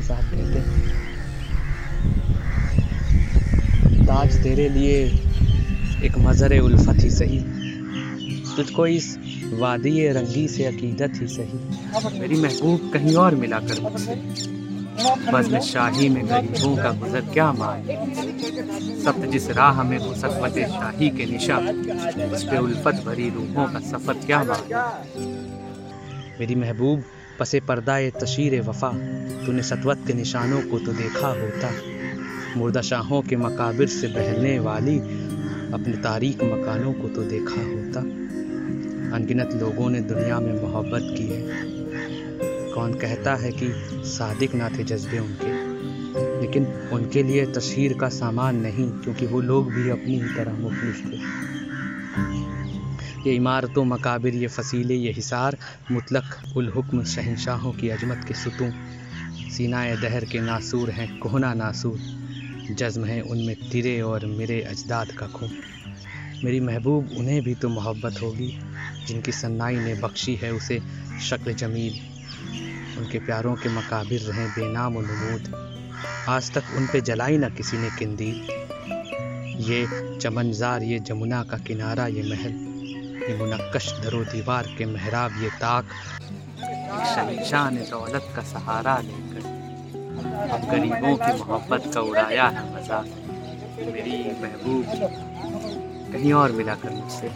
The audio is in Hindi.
हुसैन साहब कहते ताज तेरे लिए एक मज़र उल्फत ही सही। तुझको इस वादी रंगी से अकीदत ही सही। मेरी महबूब कहीं और मिला कर मुझसे बज़म शाही में गरीबों का गुजर क्या मान? सब्त जिस राह में वो सतवत शाही के निशा। उस पे उल्फत भरी रूहों का सफ़र क्या मान? मेरी महबूब पसे पर्दा तशीर वफा। तूने सतवत के निशानों को तो देखा होता। मुर्दा शाहों के मकाबिर से बहलने वाली अपने तारीख मकानों को तो देखा होता। अनगिनत लोगों ने दुनिया में मोहब्बत की है। कौन कहता है कि सादिक ना थे जज्बे उनके। लेकिन उनके लिए तस्वीर का सामान नहीं, क्योंकि वो लोग भी अपनी ही तरह मुखलिस थे। ये इमारतों, मकाबिर, ये फसीले, ये हिसार, मुतलक उल हुक्म शहनशाहों की अजमत के सुतूं। सीनाए दहर के नासूर हैं, कोहना नासूर। जज्म है उनमें तिरे और मेरे अजदाद का खून। मेरी महबूब, उन्हें भी तो मोहब्बत होगी। जिनकी सन्नाई ने बख्शी है, उसे शक्ल जमील। उनके प्यारों के मकाबिर रहें बेनाम नमूद। आज तक उन पे जलाई ना किसी ने किंदी ये चमनजार, ये जमुना का किनारा, ये महल। ये मुनक्कश धरो दीवार के मेहराब ये ताक। शहशान दौलत का सहारा लेकर, अब गरीबों की मोहब्बत का उड़ाया है मज़ाक। मेरी महबूब, कहीं और मिला कर मुझसे।